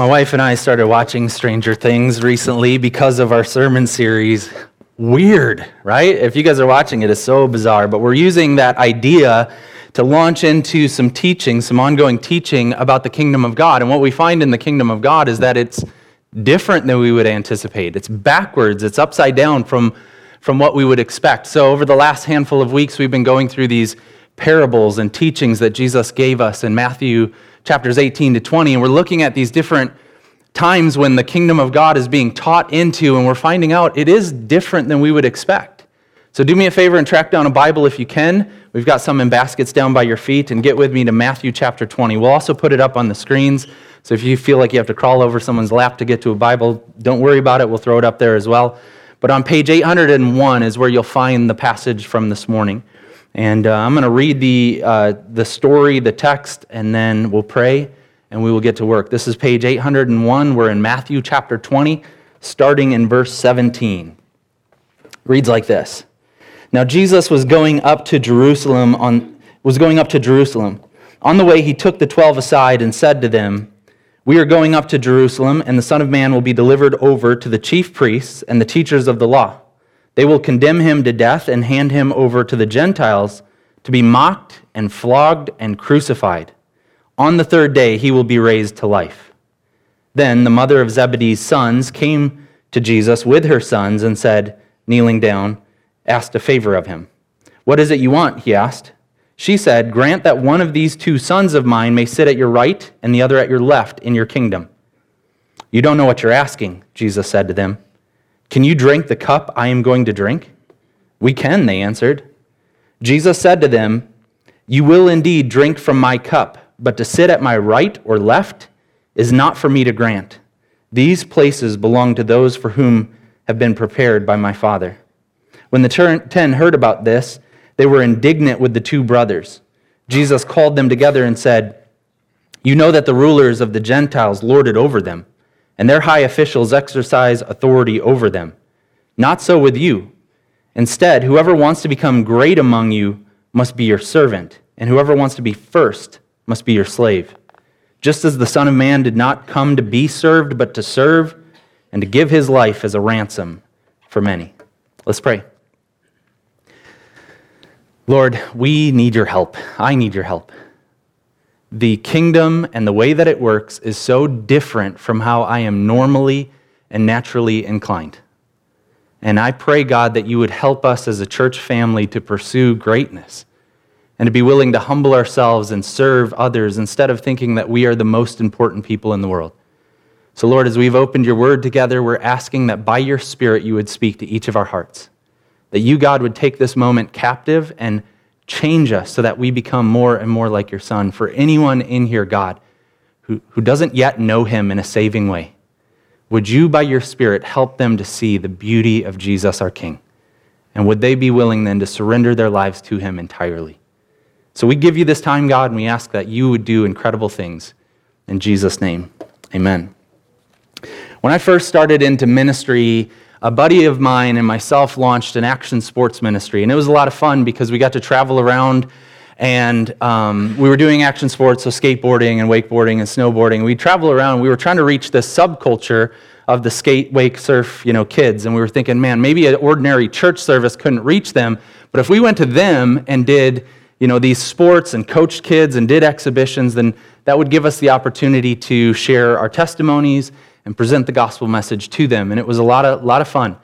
My wife and I started watching Stranger Things recently because of our sermon series. Weird, right? If you guys are watching it, it's so bizarre. But we're using that idea to launch into some teaching, some ongoing teaching about the kingdom of God. And what we find in the kingdom of God is that it's different than we would anticipate. It's backwards, it's upside down from, from what we would expect. So, over the last handful of weeks, we've been going through these parables and teachings that Jesus gave us in Matthew chapters 18 to 20, and we're looking at these different times when the kingdom of God is being taught into, and we're finding out it is different than we would expect. So do me a favor and track down a Bible if you can. We've got some in baskets down by your feet, and get with me to Matthew chapter 20. We'll also put it up on the screens. So if you feel like you have to crawl over someone's lap to get to a Bible, don't worry about it. We'll throw it up there as well. But on page 801 is where you'll find the passage from this morning. And uh, I'm going to read the, uh, the story, the text, and then we'll pray and we will get to work. This is page 801. We're in Matthew chapter 20, starting in verse 17. It reads like this Now Jesus was going up to Jerusalem on was going up to Jerusalem. On the way he took the 12 aside and said to them, We are going up to Jerusalem, and the Son of Man will be delivered over to the chief priests and the teachers of the law. They will condemn him to death and hand him over to the Gentiles to be mocked and flogged and crucified. On the third day, he will be raised to life. Then the mother of Zebedee's sons came to Jesus with her sons and said, kneeling down, asked a favor of him. What is it you want? He asked. She said, Grant that one of these two sons of mine may sit at your right and the other at your left in your kingdom. You don't know what you're asking, Jesus said to them. Can you drink the cup I am going to drink? We can, they answered. Jesus said to them, You will indeed drink from my cup, but to sit at my right or left is not for me to grant. These places belong to those for whom have been prepared by my Father. When the ten heard about this, they were indignant with the two brothers. Jesus called them together and said, You know that the rulers of the Gentiles lord it over them and their high officials exercise authority over them. Not so with you. Instead, whoever wants to become great among you must be your servant, and whoever wants to be first must be your slave. Just as the Son of Man did not come to be served, but to serve, and to give his life as a ransom for many. Let's pray. Lord, we need your help. I need your help the kingdom and the way that it works is so different from how I am normally and naturally inclined. And I pray, God, that you would help us as a church family to pursue greatness and to be willing to humble ourselves and serve others instead of thinking that we are the most important people in the world. So, Lord, as we've opened your word together, we're asking that by your Spirit you would speak to each of our hearts. That you, God, would take this moment captive and Change us so that we become more and more like your Son. For anyone in here, God, who, who doesn't yet know him in a saving way, would you, by your Spirit, help them to see the beauty of Jesus, our King? And would they be willing then to surrender their lives to him entirely? So we give you this time, God, and we ask that you would do incredible things. In Jesus' name, amen. When I first started into ministry, a buddy of mine and myself launched an action sports ministry. And it was a lot of fun because we got to travel around and um, we were doing action sports, so skateboarding and wakeboarding and snowboarding. We'd travel around. We were trying to reach this subculture of the skate, wake, surf, you know, kids. And we were thinking, man, maybe an ordinary church service couldn't reach them. But if we went to them and did, you know, these sports and coached kids and did exhibitions, then that would give us the opportunity to share our testimonies and present the gospel message to them. And it was a lot of, lot of fun.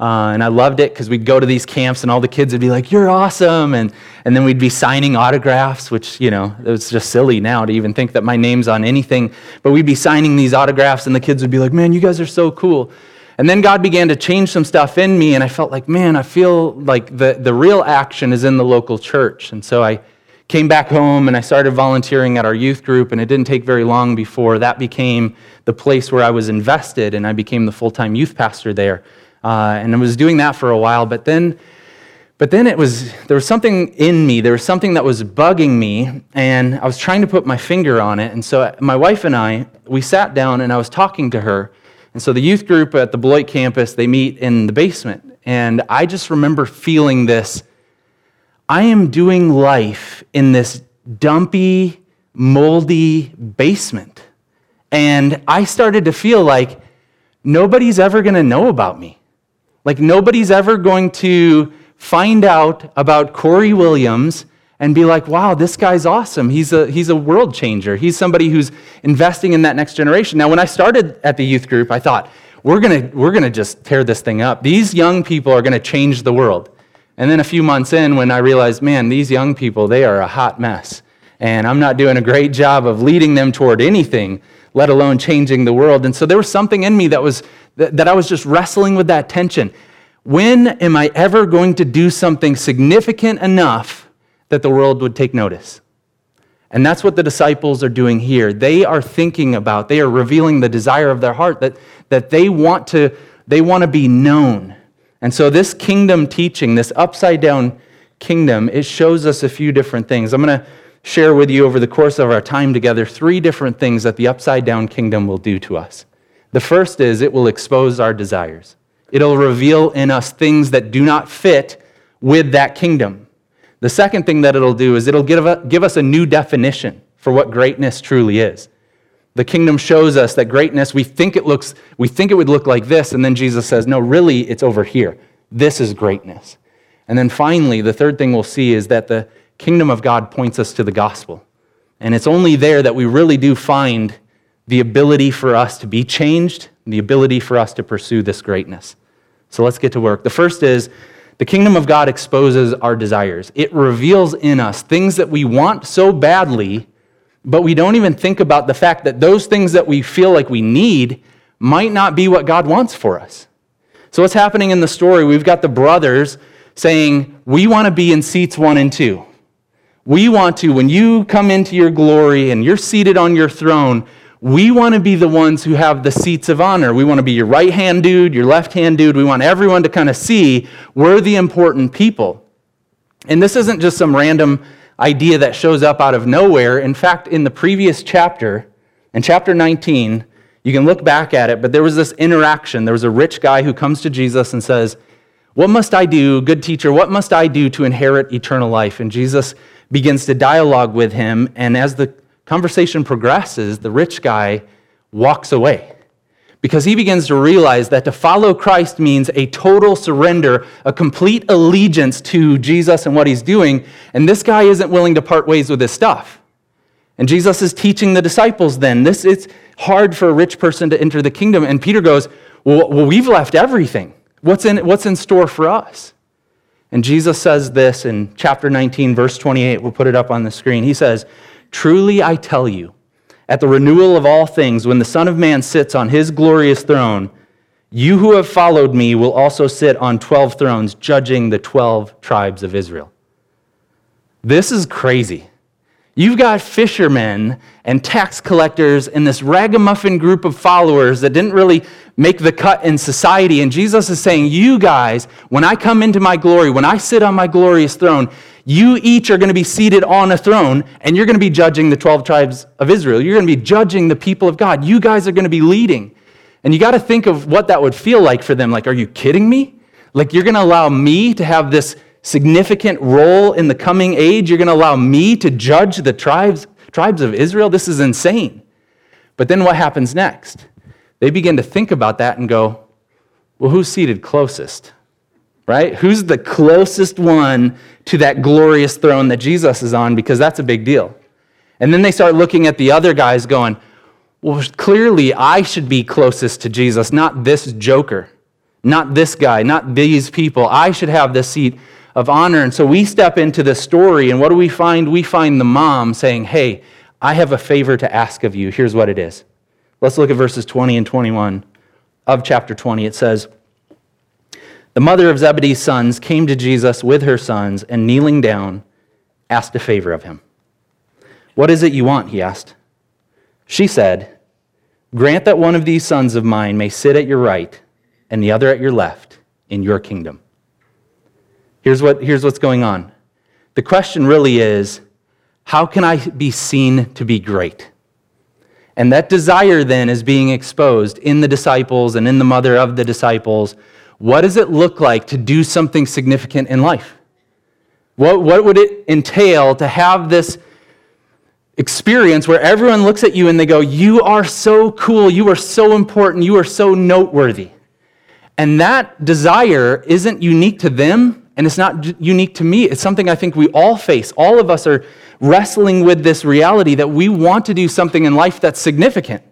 Uh, and I loved it because we'd go to these camps and all the kids would be like, You're awesome. And, and then we'd be signing autographs, which, you know, it was just silly now to even think that my name's on anything. But we'd be signing these autographs and the kids would be like, Man, you guys are so cool. And then God began to change some stuff in me, and I felt like, man, I feel like the, the real action is in the local church. And so I came back home and I started volunteering at our youth group, and it didn't take very long before that became the place where I was invested, and I became the full time youth pastor there. Uh, and I was doing that for a while, but then. But then it was, there was something in me, there was something that was bugging me, and I was trying to put my finger on it. And so my wife and I, we sat down and I was talking to her. And so the youth group at the Beloit campus, they meet in the basement. And I just remember feeling this I am doing life in this dumpy, moldy basement. And I started to feel like nobody's ever going to know about me. Like nobody's ever going to find out about Corey Williams and be like, wow, this guy's awesome. He's a, he's a world changer. He's somebody who's investing in that next generation. Now, when I started at the youth group, I thought, we're going to we're gonna just tear this thing up. These young people are going to change the world. And then a few months in, when I realized, man, these young people, they are a hot mess. And I'm not doing a great job of leading them toward anything, let alone changing the world. And so there was something in me that was that, I was just wrestling with that tension. When am I ever going to do something significant enough that the world would take notice? And that's what the disciples are doing here. They are thinking about, they are revealing the desire of their heart that, that they want to they want to be known. And so this kingdom teaching, this upside down kingdom, it shows us a few different things. I'm going to share with you over the course of our time together three different things that the upside down kingdom will do to us. The first is it will expose our desires. It'll reveal in us things that do not fit with that kingdom. The second thing that it'll do is it'll give, us a new definition for what greatness truly is. The kingdom shows us that greatness, we think it looks, we think it would look like this, and then Jesus says, no, really, it's over here. This is greatness. And then finally, the third thing we'll see is that the kingdom of God points us to the gospel. And it's only there that we really do find the ability for us to be changed, the ability for us to pursue this greatness. So let's get to work. The first is the kingdom of God exposes our desires. It reveals in us things that we want so badly, but we don't even think about the fact that those things that we feel like we need might not be what God wants for us. So, what's happening in the story? We've got the brothers saying, We want to be in seats one and two. We want to, when you come into your glory and you're seated on your throne, we want to be the ones who have the seats of honor. We want to be your right hand dude, your left hand dude. We want everyone to kind of see we're the important people. And this isn't just some random idea that shows up out of nowhere. In fact, in the previous chapter, in chapter 19, you can look back at it, but there was this interaction. There was a rich guy who comes to Jesus and says, What must I do, good teacher? What must I do to inherit eternal life? And Jesus begins to dialogue with him. And as the conversation progresses, the rich guy walks away because he begins to realize that to follow Christ means a total surrender, a complete allegiance to Jesus and what he's doing. And this guy isn't willing to part ways with his stuff. And Jesus is teaching the disciples then. This it's hard for a rich person to enter the kingdom. And Peter goes, Well, well we've left everything. What's in, what's in store for us? And Jesus says this in chapter 19, verse 28. We'll put it up on the screen. He says, Truly I tell you, at the renewal of all things, when the Son of Man sits on his glorious throne, you who have followed me will also sit on 12 thrones, judging the 12 tribes of Israel. This is crazy. You've got fishermen and tax collectors and this ragamuffin group of followers that didn't really make the cut in society. And Jesus is saying, You guys, when I come into my glory, when I sit on my glorious throne, you each are going to be seated on a throne and you're going to be judging the 12 tribes of Israel. You're going to be judging the people of God. You guys are going to be leading. And you got to think of what that would feel like for them. Like, are you kidding me? Like, you're going to allow me to have this significant role in the coming age? You're going to allow me to judge the tribes, tribes of Israel? This is insane. But then what happens next? They begin to think about that and go, well, who's seated closest? Right? Who's the closest one to that glorious throne that Jesus is on? Because that's a big deal. And then they start looking at the other guys going, well, clearly I should be closest to Jesus, not this joker, not this guy, not these people. I should have the seat of honor. And so we step into the story, and what do we find? We find the mom saying, Hey, I have a favor to ask of you. Here's what it is. Let's look at verses 20 and 21 of chapter 20. It says, the mother of Zebedee's sons came to Jesus with her sons and kneeling down, asked a favor of him. What is it you want? He asked. She said, Grant that one of these sons of mine may sit at your right and the other at your left in your kingdom. Here's, what, here's what's going on. The question really is how can I be seen to be great? And that desire then is being exposed in the disciples and in the mother of the disciples what does it look like to do something significant in life? What, what would it entail to have this experience where everyone looks at you and they go, You are so cool, you are so important, you are so noteworthy. And that desire isn't unique to them, and it's not unique to me. It's something I think we all face. All of us are wrestling with this reality that we want to do something in life that's significant.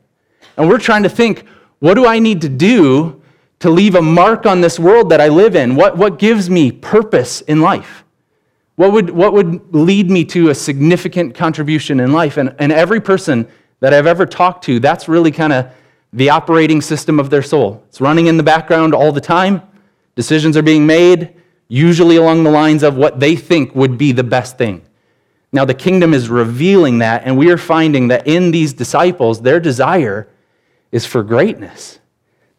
And we're trying to think, what do I need to do to leave a mark on this world that I live in? What, what gives me purpose in life? What would, what would lead me to a significant contribution in life? And, and every person that I've ever talked to, that's really kind of the operating system of their soul. It's running in the background all the time. Decisions are being made, usually along the lines of what they think would be the best thing. Now, the kingdom is revealing that, and we are finding that in these disciples, their desire is for greatness.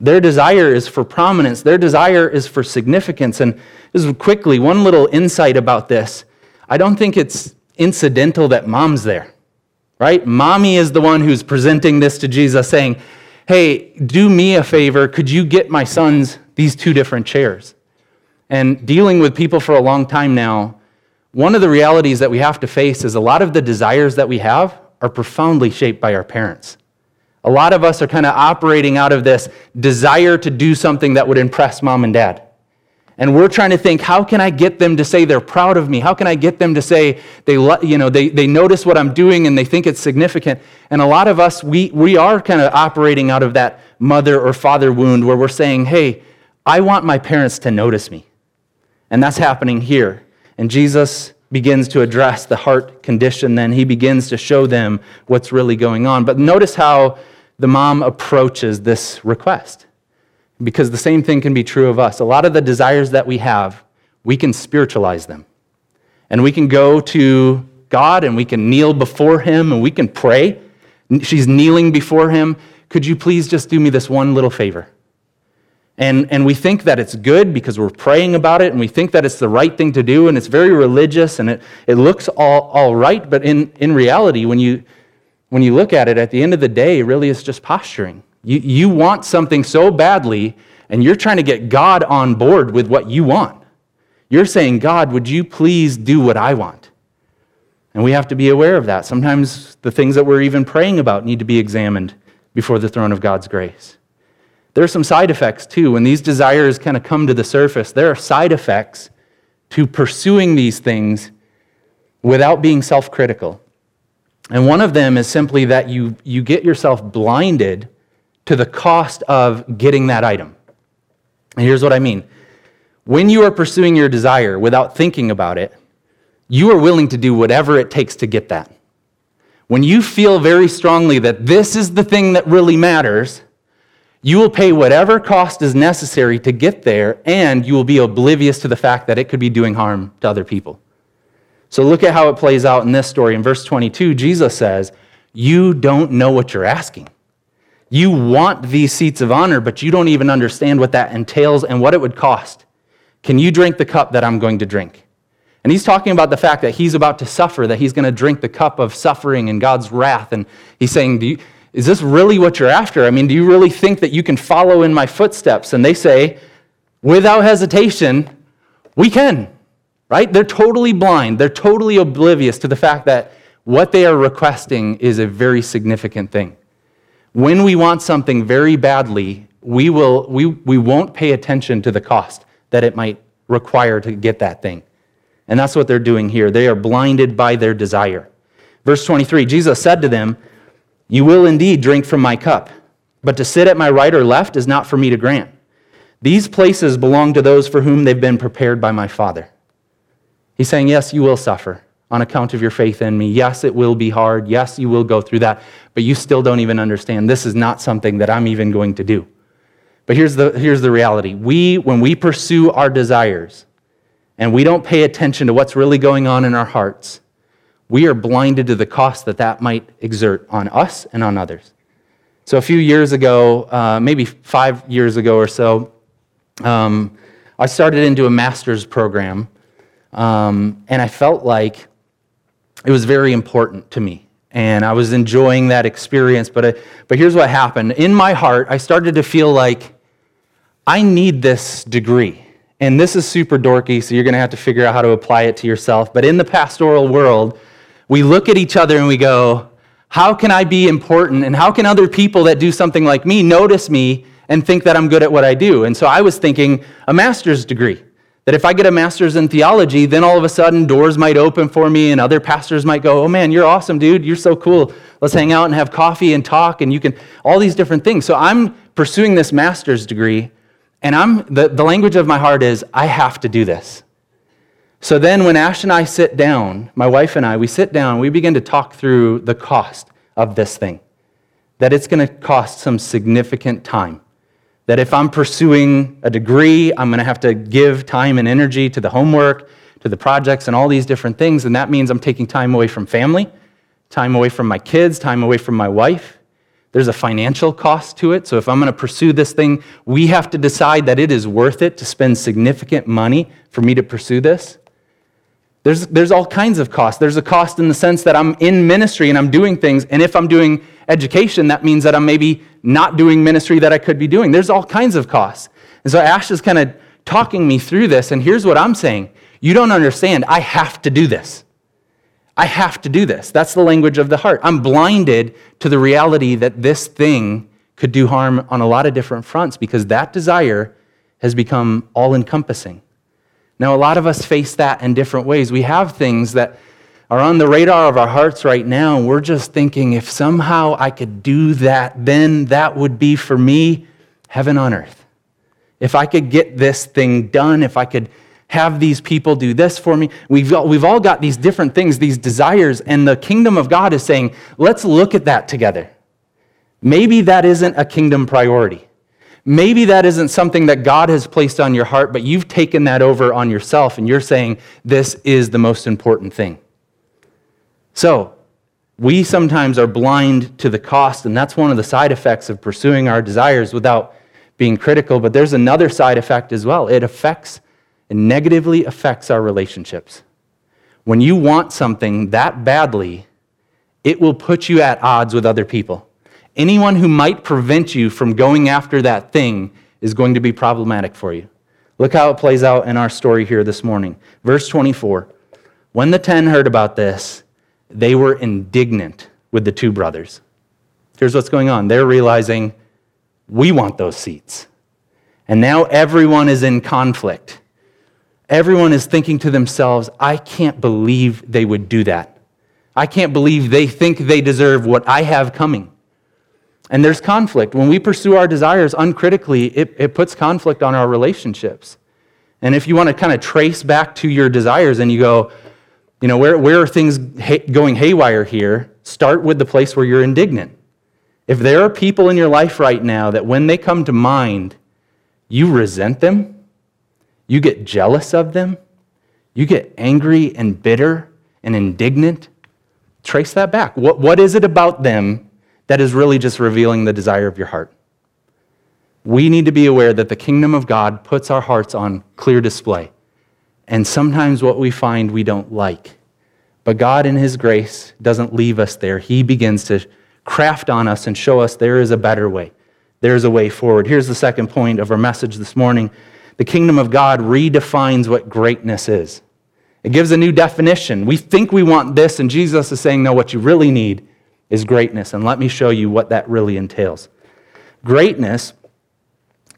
Their desire is for prominence. Their desire is for significance. And just quickly, one little insight about this. I don't think it's incidental that mom's there, right? Mommy is the one who's presenting this to Jesus, saying, Hey, do me a favor. Could you get my sons these two different chairs? And dealing with people for a long time now, one of the realities that we have to face is a lot of the desires that we have are profoundly shaped by our parents. A lot of us are kind of operating out of this desire to do something that would impress mom and dad. And we're trying to think, how can I get them to say they're proud of me? How can I get them to say they, you know, they, they notice what I'm doing and they think it's significant? And a lot of us, we, we are kind of operating out of that mother or father wound where we're saying, hey, I want my parents to notice me. And that's happening here. And Jesus begins to address the heart condition, then he begins to show them what's really going on. But notice how the mom approaches this request. Because the same thing can be true of us. A lot of the desires that we have, we can spiritualize them. And we can go to God and we can kneel before Him and we can pray. She's kneeling before Him. Could you please just do me this one little favor? And, and we think that it's good because we're praying about it and we think that it's the right thing to do and it's very religious and it, it looks all, all right. But in, in reality, when you, when you look at it, at the end of the day, really it's just posturing. You, you want something so badly, and you're trying to get God on board with what you want. You're saying, God, would you please do what I want? And we have to be aware of that. Sometimes the things that we're even praying about need to be examined before the throne of God's grace. There are some side effects too. When these desires kind of come to the surface, there are side effects to pursuing these things without being self critical. And one of them is simply that you, you get yourself blinded to the cost of getting that item. And here's what I mean when you are pursuing your desire without thinking about it, you are willing to do whatever it takes to get that. When you feel very strongly that this is the thing that really matters, you will pay whatever cost is necessary to get there, and you will be oblivious to the fact that it could be doing harm to other people. So look at how it plays out in this story. In verse 22, Jesus says, You don't know what you're asking. You want these seats of honor, but you don't even understand what that entails and what it would cost. Can you drink the cup that I'm going to drink? And he's talking about the fact that he's about to suffer, that he's going to drink the cup of suffering and God's wrath. And he's saying, you, Is this really what you're after? I mean, do you really think that you can follow in my footsteps? And they say, without hesitation, we can right? They're totally blind. They're totally oblivious to the fact that what they are requesting is a very significant thing. When we want something very badly, we, will, we, we won't pay attention to the cost that it might require to get that thing. And that's what they're doing here. They are blinded by their desire. Verse 23 Jesus said to them, You will indeed drink from my cup, but to sit at my right or left is not for me to grant. These places belong to those for whom they've been prepared by my Father. He's saying, Yes, you will suffer on account of your faith in me. Yes, it will be hard. Yes, you will go through that. But you still don't even understand. This is not something that I'm even going to do. But here's the, here's the reality we, when we pursue our desires and we don't pay attention to what's really going on in our hearts, we are blinded to the cost that that might exert on us and on others. So, a few years ago, uh, maybe five years ago or so, um, I started into a master's program um, and I felt like it was very important to me. And I was enjoying that experience. But, I, but here's what happened. In my heart, I started to feel like I need this degree. And this is super dorky, so you're going to have to figure out how to apply it to yourself. But in the pastoral world, we look at each other and we go, How can I be important? And how can other people that do something like me notice me and think that I'm good at what I do? And so I was thinking a master's degree. That if I get a master's in theology, then all of a sudden doors might open for me and other pastors might go, Oh man, you're awesome, dude. You're so cool. Let's hang out and have coffee and talk and you can, all these different things. So I'm pursuing this master's degree and I'm, the, the language of my heart is, I have to do this. So then when Ash and I sit down, my wife and I, we sit down, we begin to talk through the cost of this thing. That it's going to cost some significant time. That if I'm pursuing a degree, I'm going to have to give time and energy to the homework, to the projects, and all these different things. And that means I'm taking time away from family, time away from my kids, time away from my wife. There's a financial cost to it. So if I'm going to pursue this thing, we have to decide that it is worth it to spend significant money for me to pursue this. There's, there's all kinds of costs. There's a cost in the sense that I'm in ministry and I'm doing things. And if I'm doing education, that means that I'm maybe not doing ministry that I could be doing. There's all kinds of costs. And so Ash is kind of talking me through this. And here's what I'm saying You don't understand. I have to do this. I have to do this. That's the language of the heart. I'm blinded to the reality that this thing could do harm on a lot of different fronts because that desire has become all encompassing. Now, a lot of us face that in different ways. We have things that are on the radar of our hearts right now, and we're just thinking if somehow I could do that, then that would be for me heaven on earth. If I could get this thing done, if I could have these people do this for me. We've all, we've all got these different things, these desires, and the kingdom of God is saying, let's look at that together. Maybe that isn't a kingdom priority. Maybe that isn't something that God has placed on your heart, but you've taken that over on yourself and you're saying, this is the most important thing. So, we sometimes are blind to the cost, and that's one of the side effects of pursuing our desires without being critical. But there's another side effect as well. It affects it negatively affects our relationships. When you want something that badly, it will put you at odds with other people. Anyone who might prevent you from going after that thing is going to be problematic for you. Look how it plays out in our story here this morning. Verse 24 When the ten heard about this, they were indignant with the two brothers. Here's what's going on they're realizing, we want those seats. And now everyone is in conflict. Everyone is thinking to themselves, I can't believe they would do that. I can't believe they think they deserve what I have coming. And there's conflict. When we pursue our desires uncritically, it, it puts conflict on our relationships. And if you want to kind of trace back to your desires and you go, you know, where, where are things going haywire here? Start with the place where you're indignant. If there are people in your life right now that when they come to mind, you resent them, you get jealous of them, you get angry and bitter and indignant, trace that back. What, what is it about them that is really just revealing the desire of your heart? We need to be aware that the kingdom of God puts our hearts on clear display. And sometimes what we find we don't like. But God, in His grace, doesn't leave us there. He begins to craft on us and show us there is a better way. There's a way forward. Here's the second point of our message this morning the kingdom of God redefines what greatness is. It gives a new definition. We think we want this, and Jesus is saying, no, what you really need is greatness. And let me show you what that really entails. Greatness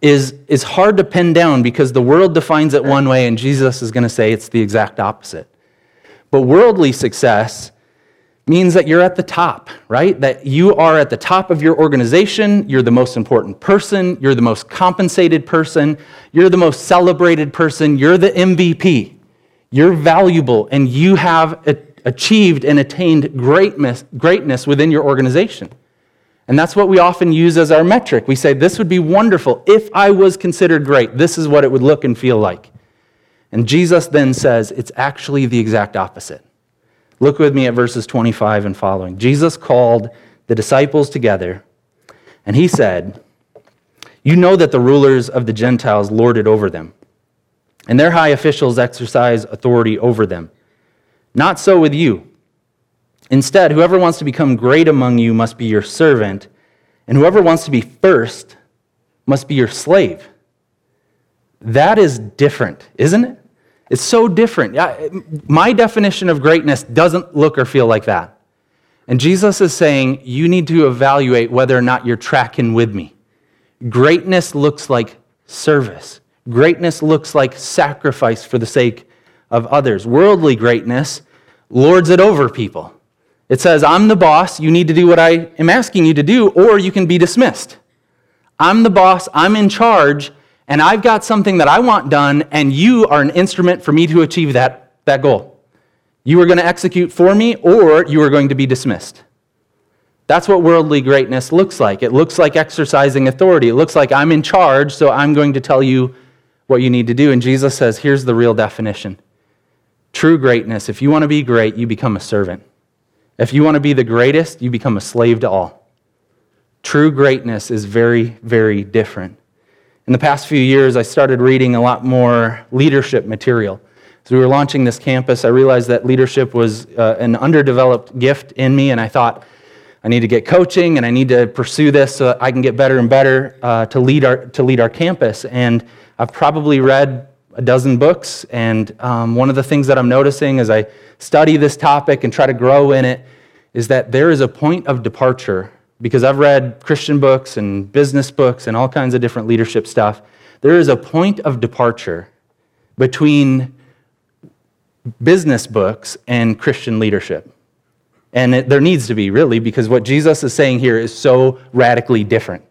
is, is hard to pin down because the world defines it one way, and Jesus is going to say it's the exact opposite. But worldly success means that you're at the top, right? That you are at the top of your organization, you're the most important person, you're the most compensated person, you're the most celebrated person, you're the MVP. You're valuable, and you have achieved and attained greatness, greatness within your organization. And that's what we often use as our metric. We say, This would be wonderful. If I was considered great, this is what it would look and feel like. And Jesus then says, It's actually the exact opposite. Look with me at verses 25 and following. Jesus called the disciples together, and he said, You know that the rulers of the Gentiles lord it over them, and their high officials exercise authority over them. Not so with you. Instead, whoever wants to become great among you must be your servant, and whoever wants to be first must be your slave. That is different, isn't it? It's so different. My definition of greatness doesn't look or feel like that. And Jesus is saying, you need to evaluate whether or not you're tracking with me. Greatness looks like service, greatness looks like sacrifice for the sake of others. Worldly greatness lords it over people. It says, I'm the boss, you need to do what I am asking you to do, or you can be dismissed. I'm the boss, I'm in charge, and I've got something that I want done, and you are an instrument for me to achieve that, that goal. You are going to execute for me, or you are going to be dismissed. That's what worldly greatness looks like. It looks like exercising authority. It looks like I'm in charge, so I'm going to tell you what you need to do. And Jesus says, here's the real definition true greatness. If you want to be great, you become a servant. If you want to be the greatest, you become a slave to all. True greatness is very, very different. In the past few years, I started reading a lot more leadership material. As we were launching this campus, I realized that leadership was uh, an underdeveloped gift in me, and I thought, I need to get coaching and I need to pursue this so I can get better and better uh, to, lead our, to lead our campus. And I've probably read a dozen books, and um, one of the things that I'm noticing as I study this topic and try to grow in it is that there is a point of departure because I've read Christian books and business books and all kinds of different leadership stuff. There is a point of departure between business books and Christian leadership. And it, there needs to be, really, because what Jesus is saying here is so radically different.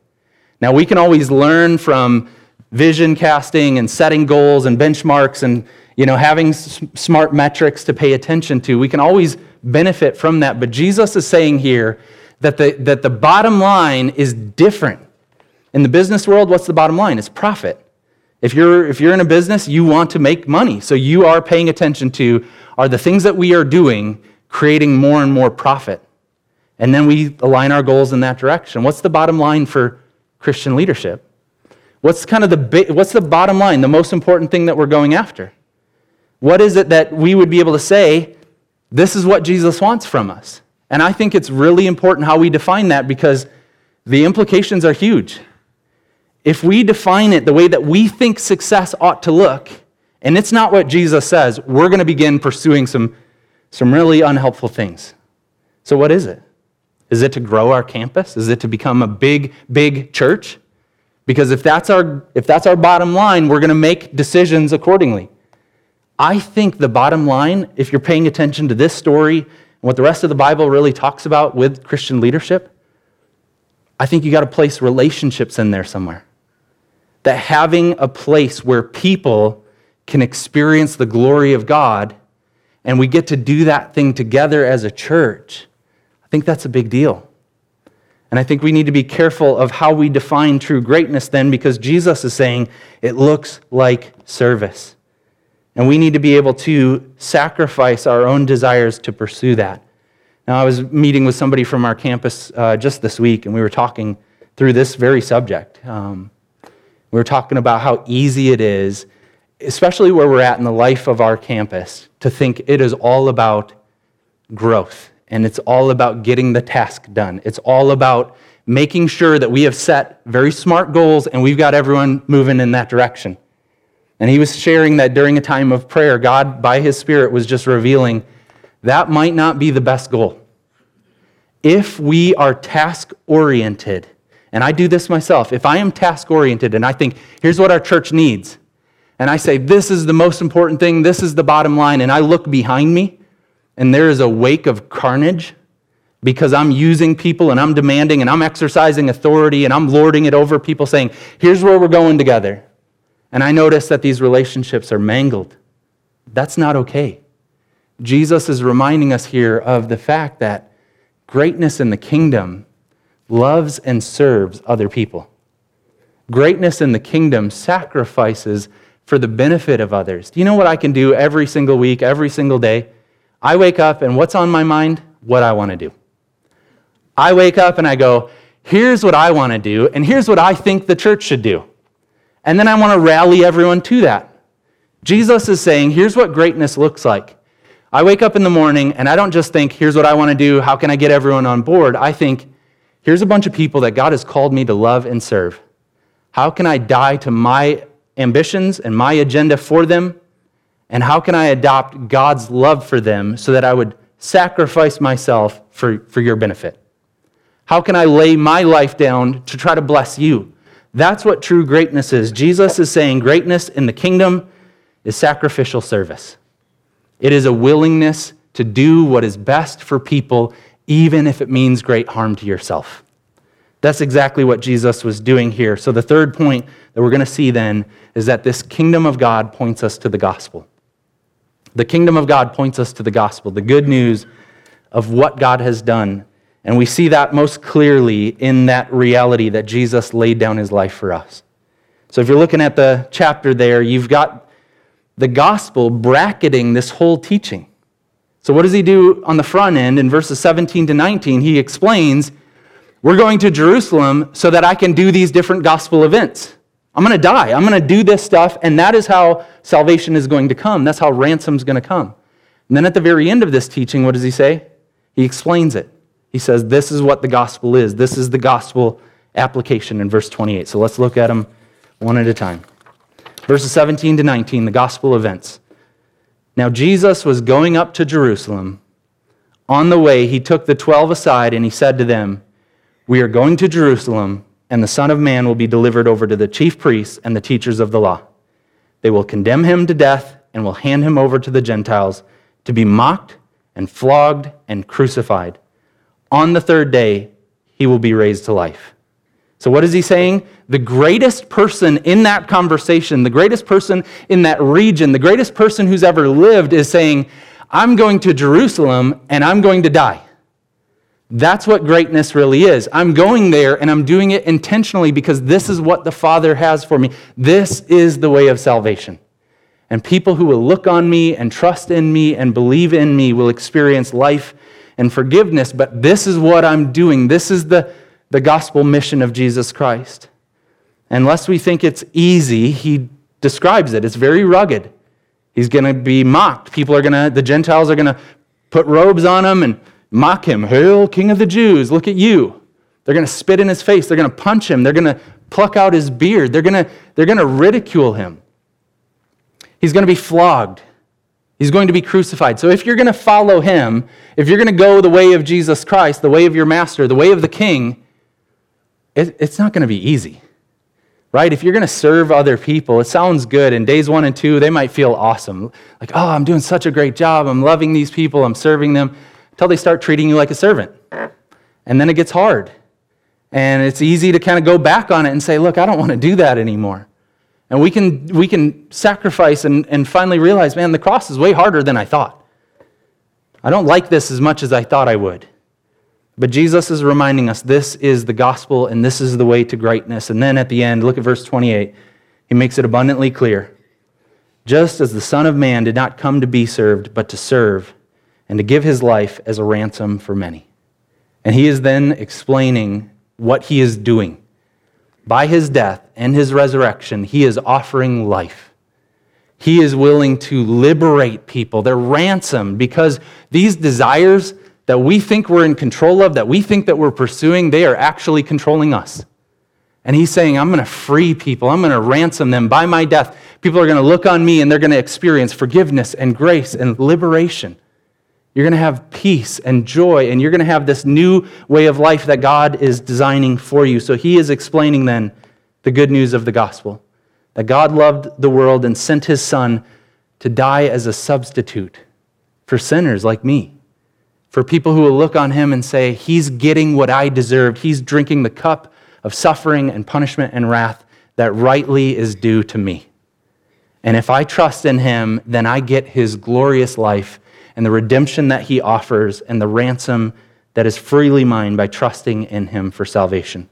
Now, we can always learn from vision casting and setting goals and benchmarks and you know, having s- smart metrics to pay attention to. We can always benefit from that. But Jesus is saying here that the, that the bottom line is different. In the business world, what's the bottom line? It's profit. If you're, if you're in a business, you want to make money. So you are paying attention to are the things that we are doing creating more and more profit? And then we align our goals in that direction. What's the bottom line for Christian leadership? What's kind of the what's the bottom line, the most important thing that we're going after? What is it that we would be able to say, this is what Jesus wants from us? And I think it's really important how we define that because the implications are huge. If we define it the way that we think success ought to look, and it's not what Jesus says, we're going to begin pursuing some, some really unhelpful things. So, what is it? Is it to grow our campus? Is it to become a big, big church? Because if that's our, if that's our bottom line, we're going to make decisions accordingly. I think the bottom line, if you're paying attention to this story and what the rest of the Bible really talks about with Christian leadership, I think you got to place relationships in there somewhere. That having a place where people can experience the glory of God and we get to do that thing together as a church, I think that's a big deal. And I think we need to be careful of how we define true greatness then, because Jesus is saying it looks like service. And we need to be able to sacrifice our own desires to pursue that. Now, I was meeting with somebody from our campus uh, just this week, and we were talking through this very subject. Um, we were talking about how easy it is, especially where we're at in the life of our campus, to think it is all about growth and it's all about getting the task done. It's all about making sure that we have set very smart goals and we've got everyone moving in that direction. And he was sharing that during a time of prayer, God, by his Spirit, was just revealing that might not be the best goal. If we are task oriented, and I do this myself, if I am task oriented and I think, here's what our church needs, and I say, this is the most important thing, this is the bottom line, and I look behind me, and there is a wake of carnage because I'm using people and I'm demanding and I'm exercising authority and I'm lording it over people, saying, here's where we're going together. And I notice that these relationships are mangled. That's not okay. Jesus is reminding us here of the fact that greatness in the kingdom loves and serves other people. Greatness in the kingdom sacrifices for the benefit of others. Do you know what I can do every single week, every single day? I wake up and what's on my mind? What I want to do. I wake up and I go, here's what I want to do, and here's what I think the church should do. And then I want to rally everyone to that. Jesus is saying, here's what greatness looks like. I wake up in the morning and I don't just think, here's what I want to do, how can I get everyone on board? I think, here's a bunch of people that God has called me to love and serve. How can I die to my ambitions and my agenda for them And how can I adopt God's love for them so that I would sacrifice myself for, for your benefit? How can I lay my life down to try to bless you? That's what true greatness is. Jesus is saying greatness in the kingdom is sacrificial service. It is a willingness to do what is best for people, even if it means great harm to yourself. That's exactly what Jesus was doing here. So, the third point that we're going to see then is that this kingdom of God points us to the gospel. The kingdom of God points us to the gospel, the good news of what God has done. And we see that most clearly in that reality that Jesus laid down his life for us. So, if you're looking at the chapter there, you've got the gospel bracketing this whole teaching. So, what does he do on the front end? In verses 17 to 19, he explains we're going to Jerusalem so that I can do these different gospel events. I'm going to die. I'm going to do this stuff, and that is how salvation is going to come. That's how ransom's going to come. And then at the very end of this teaching, what does he say? He explains it. He says, This is what the gospel is. This is the gospel application in verse 28. So let's look at them one at a time. Verses 17 to 19, the gospel events. Now, Jesus was going up to Jerusalem. On the way, he took the twelve aside and he said to them, we are going to Jerusalem, and the Son of Man will be delivered over to the chief priests and the teachers of the law. They will condemn him to death and will hand him over to the Gentiles to be mocked and flogged and crucified. On the third day, he will be raised to life. So, what is he saying? The greatest person in that conversation, the greatest person in that region, the greatest person who's ever lived is saying, I'm going to Jerusalem and I'm going to die. That's what greatness really is. I'm going there and I'm doing it intentionally because this is what the Father has for me. This is the way of salvation. And people who will look on me and trust in me and believe in me will experience life and forgiveness. But this is what I'm doing. This is the, the gospel mission of Jesus Christ. Unless we think it's easy, he describes it. It's very rugged. He's going to be mocked. People are going to, the Gentiles are going to put robes on him and mock him. Hail, King of the Jews, look at you. They're going to spit in his face. They're going to punch him. They're going to pluck out his beard. They're going to, they're going to ridicule him. He's going to be flogged. He's going to be crucified. So if you're going to follow him, if you're going to go the way of Jesus Christ, the way of your master, the way of the king, it, it's not going to be easy. Right? If you're going to serve other people, it sounds good. In days one and two, they might feel awesome. Like, oh, I'm doing such a great job. I'm loving these people. I'm serving them until they start treating you like a servant. And then it gets hard. And it's easy to kind of go back on it and say, look, I don't want to do that anymore. And we can, we can sacrifice and, and finally realize, man, the cross is way harder than I thought. I don't like this as much as I thought I would. But Jesus is reminding us this is the gospel and this is the way to greatness. And then at the end, look at verse 28. He makes it abundantly clear. Just as the Son of Man did not come to be served, but to serve and to give his life as a ransom for many. And he is then explaining what he is doing. By his death and his resurrection, he is offering life. He is willing to liberate people. They're ransomed because these desires that we think we're in control of, that we think that we're pursuing, they are actually controlling us. And he's saying, I'm going to free people. I'm going to ransom them by my death. People are going to look on me and they're going to experience forgiveness and grace and liberation. You're going to have peace and joy, and you're going to have this new way of life that God is designing for you. So he is explaining then the good news of the gospel that God loved the world and sent his son to die as a substitute for sinners like me, for people who will look on him and say, He's getting what I deserved. He's drinking the cup of suffering and punishment and wrath that rightly is due to me. And if I trust in him, then I get his glorious life and the redemption that he offers and the ransom that is freely mine by trusting in him for salvation.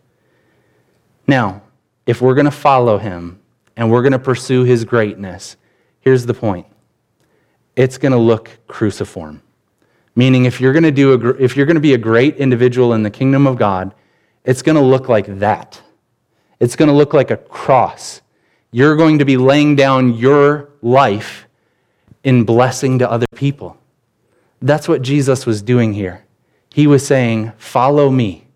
Now, if we're going to follow him and we're going to pursue his greatness, here's the point it's going to look cruciform. Meaning, if you're going to, do a, if you're going to be a great individual in the kingdom of God, it's going to look like that. It's going to look like a cross. You're going to be laying down your life in blessing to other people. That's what Jesus was doing here. He was saying, Follow me.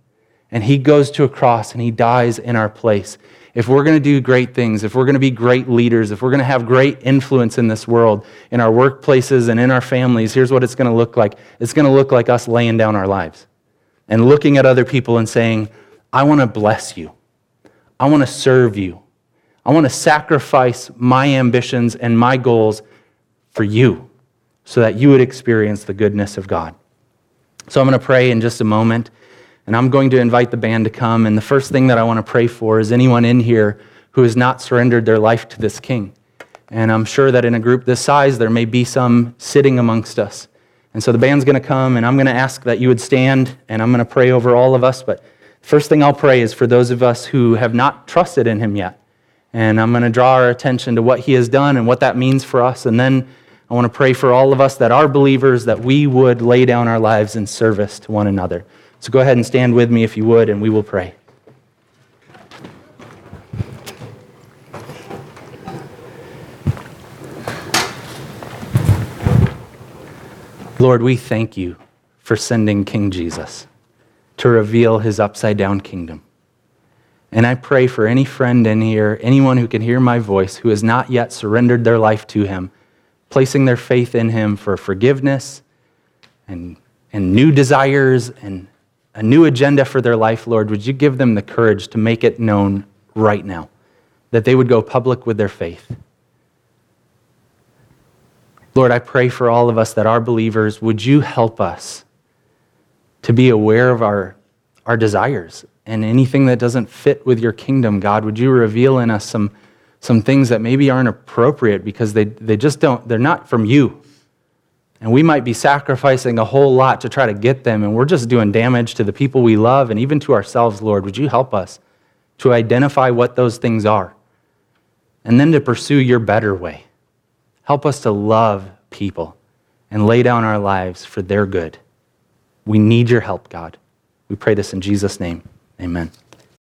And he goes to a cross and he dies in our place. if we're going to do great things, if we're going to be great leaders, if we're going to have great influence in this world, in our workplaces and in our families, here's what it's going to look like. It's going to look like us laying down our lives and looking at other people and saying, I want to bless you. I want to serve you. I want to sacrifice my ambitions and my goals for you so that you would experience the goodness of God. So I'm going to pray in just a moment, and I'm going to invite the band to come. And the first thing that I want to pray for is anyone in here who has not surrendered their life to this King. And I'm sure that in a group this size, there may be some sitting amongst us. And so the band's going to come, and I'm going to ask that you would stand, and I'm going to pray over all of us. But first thing I'll pray is for those of us who have not trusted in Him yet. And I'm going to draw our attention to what He has done and what that means for us. And then I want to pray for all of us that are believers that we would lay down our lives in service to one another. So go ahead and stand with me if you would, and we will pray. Lord, we thank you for sending King Jesus to reveal his upside down kingdom. And I pray for any friend in here, anyone who can hear my voice, who has not yet surrendered their life to him, placing their faith in him for forgiveness and, and new desires and a new agenda for their life, Lord, would you give them the courage to make it known right now, that they would go public with their faith? Lord, I pray for all of us that are believers. Would you help us to be aware of our, our desires and anything that doesn't fit with your kingdom, God? Would you reveal in us some, some things that maybe aren't appropriate because they, they just don't, they're not from you. And we might be sacrificing a whole lot to try to get them, and we're just doing damage to the people we love and even to ourselves, Lord. Would you help us to identify what those things are and then to pursue your better way? Help us to love people and lay down our lives for their good. We need your help, God. We pray this in Jesus' name. Amen.